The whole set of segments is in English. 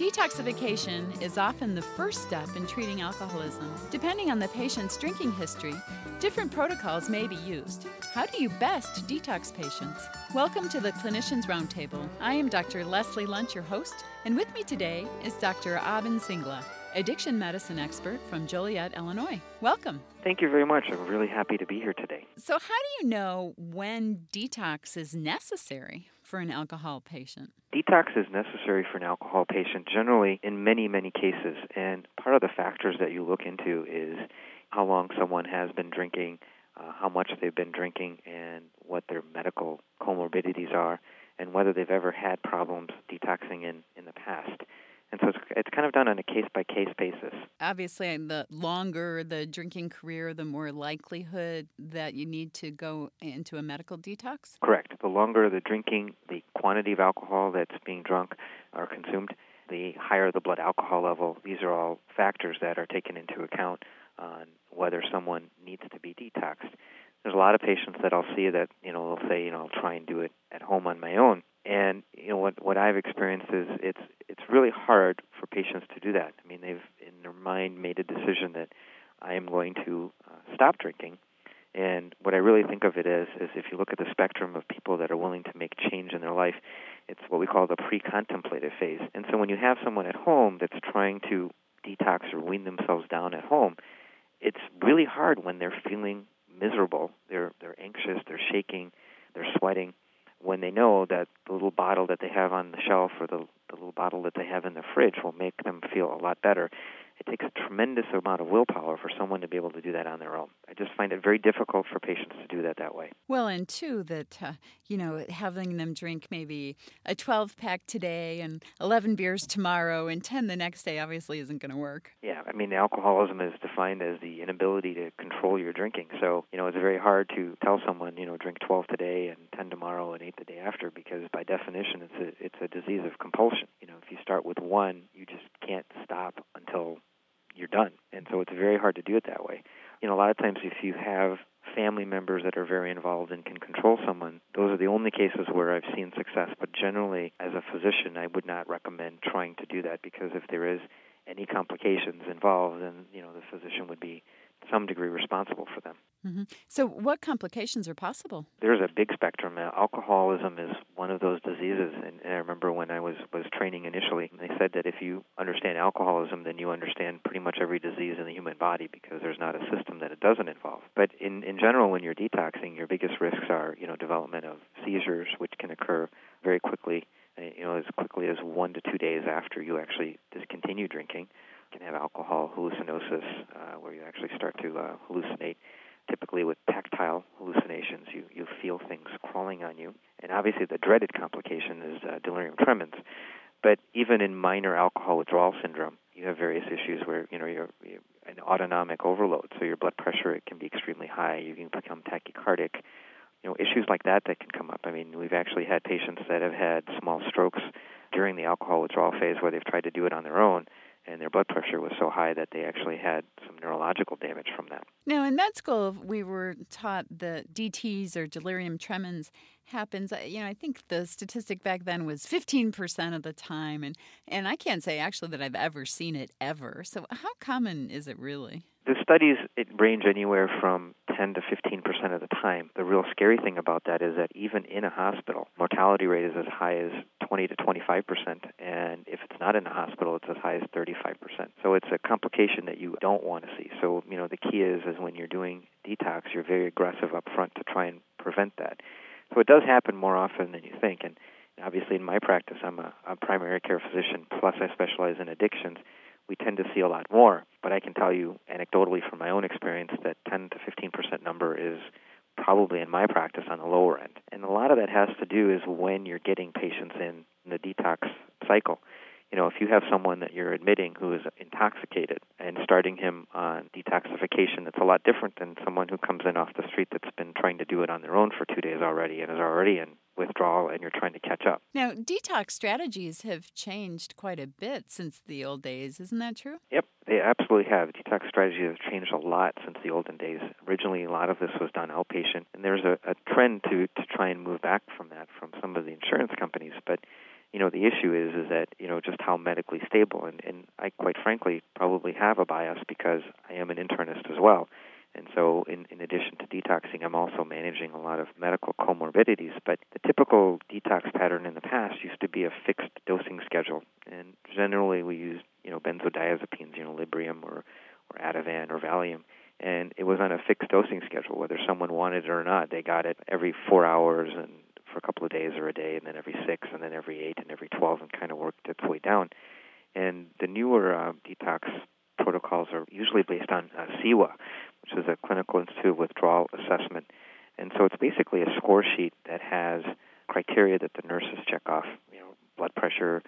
Detoxification is often the first step in treating alcoholism. Depending on the patient's drinking history, different protocols may be used. How do you best detox patients? Welcome to the Clinicians Roundtable. I am Dr. Leslie Lundt, your host, and with me today is Dr. Abin Singla, addiction medicine expert from Joliet, Illinois. Welcome. Thank you very much. I'm really happy to be here today. So, how do you know when detox is necessary for an alcohol patient? Detox is necessary for an alcohol patient generally in many, many cases. And part of the factors that you look into is how long someone has been drinking, uh, how much they've been drinking, and what their medical comorbidities are, and whether they've ever had problems detoxing in, in the past. And so it's, it's kind of done on a case by case basis. Obviously, the longer the drinking career, the more likelihood that you need to go into a medical detox? Correct. The longer the drinking, the quantity of alcohol that's being drunk or consumed, the higher the blood alcohol level. These are all factors that are taken into account on whether someone needs to be detoxed. There's a lot of patients that I'll see that, you know, they'll say, you know, I'll try and do it at home on my own. And you know what what I've experienced is it's it's really hard for patients to do that. I mean, they've in their mind made a decision that I am going to uh, stop drinking. And what I really think of it as is if you look at the spectrum of people that are willing to make change in their life, it's what we call the pre-contemplative phase. And so when you have someone at home that's trying to detox or wean themselves down at home, it's really hard when they're feeling miserable. They're they're anxious, they're shaking, they're sweating when they know that the little bottle that they have on the shelf or the, bottle that they have in the fridge will make them feel a lot better takes a tremendous amount of willpower for someone to be able to do that on their own. I just find it very difficult for patients to do that that way. Well, and two, that, uh, you know, having them drink maybe a 12 pack today and 11 beers tomorrow and 10 the next day obviously isn't going to work. Yeah, I mean, alcoholism is defined as the inability to control your drinking. So, you know, it's very hard to tell someone, you know, drink 12 today and 10 tomorrow and 8 the day after because by definition it's a, it's a disease of compulsion. You know, if you start with one, you just can't stop until you're done. And so it's very hard to do it that way. You know, a lot of times if you have family members that are very involved and can control someone, those are the only cases where I've seen success. But generally, as a physician, I would not recommend trying to do that because if there is any complications involved, then you know the physician would be some degree responsible for them. Mm-hmm. So, what complications are possible? There's a big spectrum. Uh, alcoholism is one of those diseases, and, and I remember when I was was training initially, they said that if you understand alcoholism, then you understand pretty much every disease in the human body because there's not a system that it doesn't involve. But in in general, when you're detoxing, your biggest risks are you know development of seizures, which can occur very quickly, uh, you know as quickly as one to two days after you actually discontinue drinking can have alcohol hallucinosis, uh, where you actually start to uh, hallucinate. Typically, with tactile hallucinations, you you feel things crawling on you, and obviously the dreaded complication is uh, delirium tremens. But even in minor alcohol withdrawal syndrome, you have various issues where you know you're, you're an autonomic overload, so your blood pressure it can be extremely high. You can become tachycardic. You know issues like that that can come up. I mean, we've actually had patients that have had small strokes during the alcohol withdrawal phase where they've tried to do it on their own and their blood pressure was so high that they actually had some neurological damage from that. Now, in med school, we were taught that DTs or delirium tremens happens. Uh, you know, I think the statistic back then was 15% of the time, and and I can't say actually that I've ever seen it ever. So, how common is it really? The studies it range anywhere from 10 to 15 percent of the time. The real scary thing about that is that even in a hospital, mortality rate is as high as 20 to 25 percent, and if it's not in a hospital, it's as high as 35 percent. So it's a complication that you don't want to see. So you know the key is is when you're doing detox, you're very aggressive up front to try and prevent that. So it does happen more often than you think, and obviously in my practice, I'm a, a primary care physician. Plus, I specialize in addictions we tend to see a lot more. But I can tell you anecdotally from my own experience that 10 to 15 percent number is probably in my practice on the lower end. And a lot of that has to do is when you're getting patients in the detox cycle. You know, if you have someone that you're admitting who is intoxicated and starting him on detoxification, it's a lot different than someone who comes in off the street that's been trying to do it on their own for two days already and is already in withdrawal and you're trying to catch up. Now, detox strategies have changed quite a bit since the old days, isn't that true? Yep, they absolutely have. Detox strategies have changed a lot since the olden days. Originally, a lot of this was done outpatient, and there's a, a trend to, to try and move back from that from some of the insurance companies. But you know the issue is is that you know just how medically stable and and I quite frankly probably have a bias because I am an internist as well. And so in in addition to detoxing I'm also managing a lot of medical comorbidities. But the typical detox pattern in the past used to be a fixed dosing schedule. And generally we used you know benzodiazepines you know Librium or or Ativan or Valium. And it was on a fixed dosing schedule whether someone wanted it or not. They got it every 4 hours and a couple of days or a day, and then every six, and then every eight, and every 12, and kind of worked its way down. And the newer uh, detox protocols are usually based on uh, CIWA, which is a Clinical Institute Withdrawal Assessment. And so it's basically a score sheet that has criteria that the nurses check off. You know, blood pressure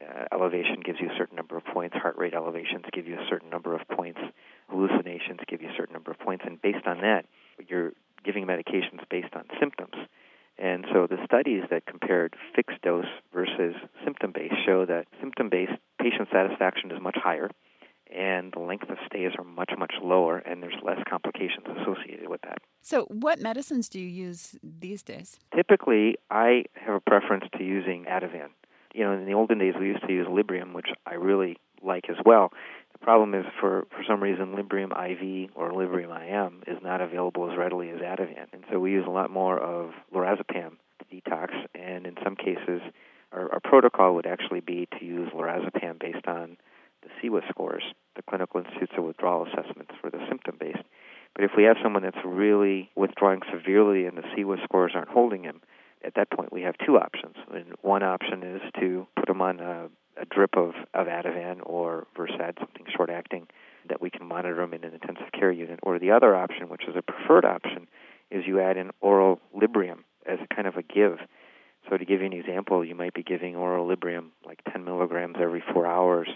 uh, elevation gives you a certain number of points, heart rate elevations give you a certain number of points, hallucinations give you a certain number of points, and based on that, you're giving medications based on symptoms. And so the studies that compared fixed dose versus symptom based show that symptom based patient satisfaction is much higher and the length of stays are much, much lower, and there's less complications associated with that. So, what medicines do you use these days? Typically, I have a preference to using Ativan. You know, in the olden days, we used to use Librium, which I really like as well. Problem is, for, for some reason, Librium IV or Librium IM is not available as readily as Ativan. And so we use a lot more of lorazepam to detox, and in some cases, our, our protocol would actually be to use lorazepam based on the CIWA scores, the Clinical Institutes of Withdrawal Assessments for the symptom based. But if we have someone that's really withdrawing severely and the CIWA scores aren't holding him, at that point we have two options. And one option is to put him on a a drip of, of Ativan or Versed, something short acting, that we can monitor them in an intensive care unit. Or the other option, which is a preferred option, is you add in oral Librium as kind of a give. So to give you an example, you might be giving oral Librium like 10 milligrams every four hours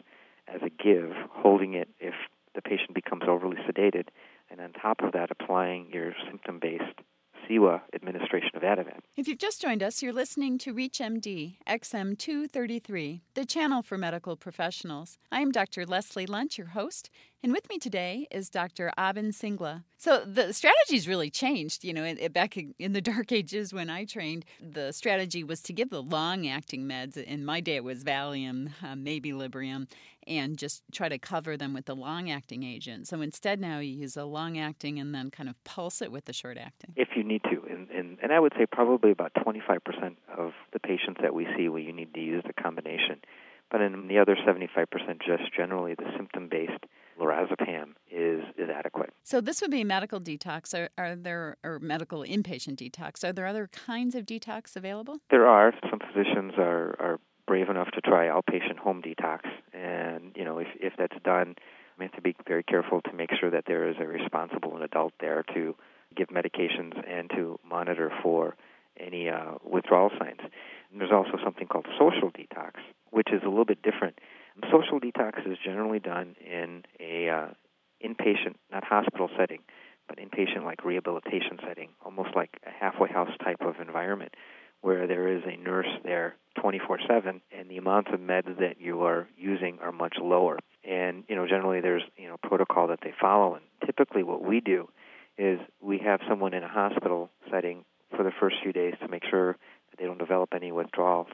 as a give, holding it if the patient becomes overly sedated, and on top of that, applying your symptom-based CIWA administration of Ativan. If you've just joined us, you're listening to ReachMD XM233, the channel for medical professionals. I am Dr. Leslie Lundt, your host, and with me today is Dr. Abin Singla. So the strategy's really changed. You know, back in the dark ages when I trained, the strategy was to give the long-acting meds. In my day, it was Valium, uh, maybe Librium, and just try to cover them with the long-acting agent. So instead, now you use a long-acting and then kind of pulse it with the short-acting. If you need to, and and, and I would say probably about 25% of the patients that we see, where you need to use the combination. But in the other 75%, just generally the symptom-based lorazepam is, is adequate. So this would be medical detox. Are, are there or medical inpatient detox? Are there other kinds of detox available? There are. Some physicians are, are brave enough to try outpatient home detox, and you know if if that's done, we have to be very careful to make sure that there is a responsible adult there to give medications and to monitor for any uh, withdrawal signs. And there's also something called social detox, which is a little bit different. Social detox is generally done in a uh, inpatient, not hospital setting, but inpatient like rehabilitation setting, almost like a halfway house type of environment where there is a nurse there 24/7 and the amounts of meds that you are using are much lower. And you know, generally there's, you know, protocol that they follow and typically what we do is we have someone in a hospital setting for the first few days to make sure that they don't develop any withdrawals,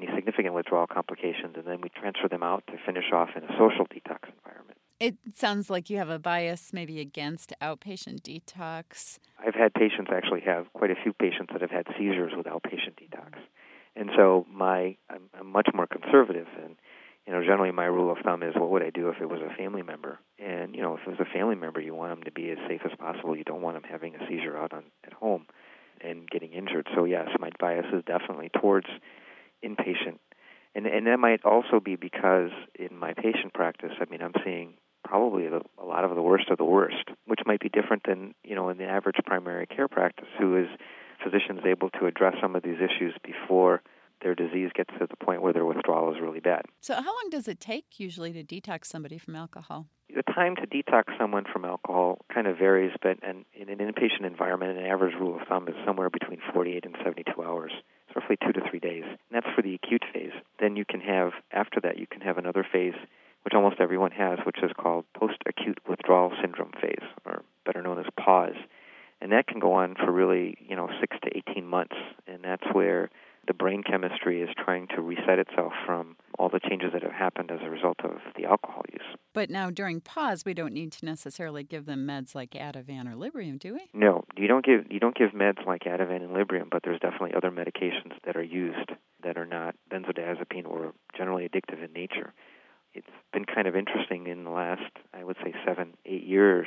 any significant withdrawal complications, and then we transfer them out to finish off in a social detox environment. It sounds like you have a bias maybe against outpatient detox. I've had patients actually have quite a few patients that have had seizures with outpatient detox. And so my I'm, I'm much more conservative and you know, generally my rule of thumb is what would I do if it was a family member? And, you know, if it was a family member, you want them to be as safe as possible. You don't want them having a seizure out on at home and getting injured. So yes, my bias is definitely towards. And that might also be because in my patient practice, I mean, I'm seeing probably a lot of the worst of the worst, which might be different than, you know, in the average primary care practice who is physicians able to address some of these issues before their disease gets to the point where their withdrawal is really bad. So, how long does it take usually to detox somebody from alcohol? The time to detox someone from alcohol kind of varies, but in an inpatient environment, an average rule of thumb is somewhere between 48 and 72 hours. Roughly two to three days. And that's for the acute phase. Then you can have, after that, you can have another phase, which almost everyone has, which is called post acute withdrawal syndrome phase, or better known as PAWS. And that can go on for really, you know, six to 18 months. And that's where the brain chemistry is trying to reset itself from all the changes that have happened as a result of the alcohol use. But now during PAWS, we don't need to necessarily give them meds like Ativan or Librium, do we? No, you don't give you don't give meds like Ativan and Librium, but there's definitely other medications that are used that are not benzodiazepine or generally addictive in nature. It's been kind of interesting in the last, I would say, seven, eight years.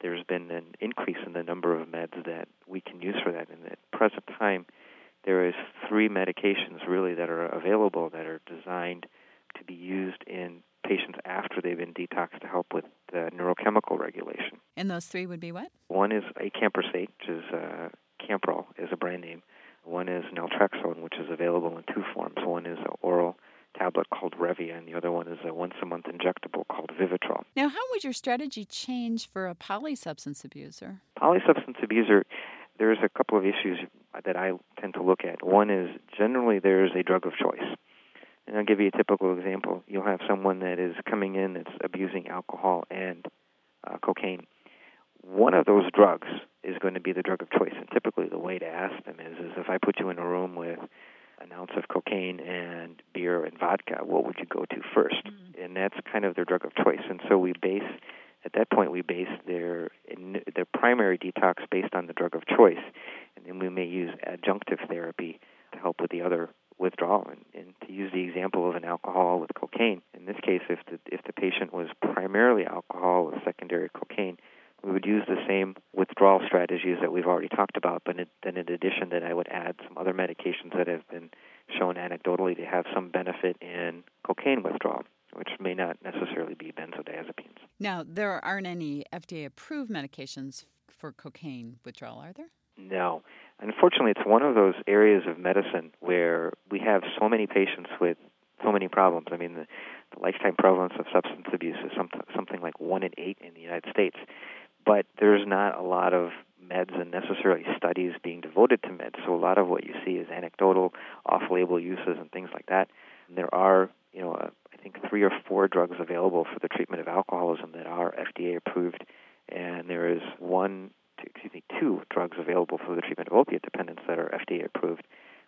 There's been an increase in the number of meds that we can use for that. And at present time, there is three medications really that are available that are designed to be used in patients after they've been detoxed to help with the neurochemical regulation. And those three would be what? One is acamprosate, which is uh, Campral is a brand name. One is naltrexone, which is available in two forms. One is an oral tablet called Revia, and the other one is a once a month injectable called Vivitrol. Now, how would your strategy change for a polysubstance abuser? Polysubstance abuser, there's a couple of issues that I tend to look at. One is generally there's a drug of choice. And I'll give you a typical example. You'll have someone that is coming in that's abusing alcohol and uh, cocaine. One of those drugs is going to be the drug of choice. And typically, the way to ask them is, is if I put you in a room with an ounce of cocaine and beer and vodka, what would you go to 1st mm-hmm. And that's kind of their drug of choice. And so we base at that point we base their their primary detox based on the drug of choice, and then we may use adjunctive therapy to help with the other withdrawal. And, and to use the example of an alcohol with cocaine, in this case, if the if the patient was primarily alcohol with secondary cocaine, we would use the same withdrawal strategies that we've already talked about, but then in addition, that I would add some other medications that have been shown anecdotally to have some benefit in cocaine withdrawal, which may not necessarily be benzodiazepines. Now, there aren't any FDA approved medications for cocaine withdrawal, are there? No. Unfortunately, it's one of those areas of medicine where we have so many patients with so many problems. I mean, the, the lifetime prevalence of substance abuse is some, something like one in eight in the United States but there's not a lot of meds and necessarily studies being devoted to meds. So a lot of what you see is anecdotal, off-label uses and things like that. And there are, you know, uh, I think three or four drugs available for the treatment of alcoholism that are FDA approved, and there is one, excuse me, two drugs available for the treatment of opiate dependence that are FDA approved.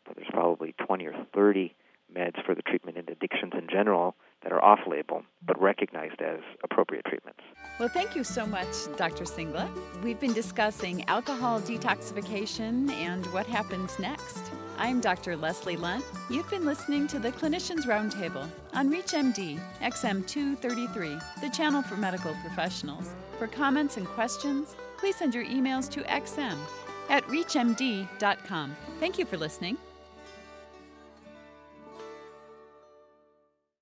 But there's probably 20 or 30 meds for the treatment in addictions in general that are off label but recognized as appropriate treatments. Well, thank you so much, Dr. Singla. We've been discussing alcohol detoxification and what happens next. I'm Dr. Leslie Lundt. You've been listening to the Clinicians Roundtable on ReachMD XM233, the channel for medical professionals. For comments and questions, please send your emails to xm at reachmd.com. Thank you for listening.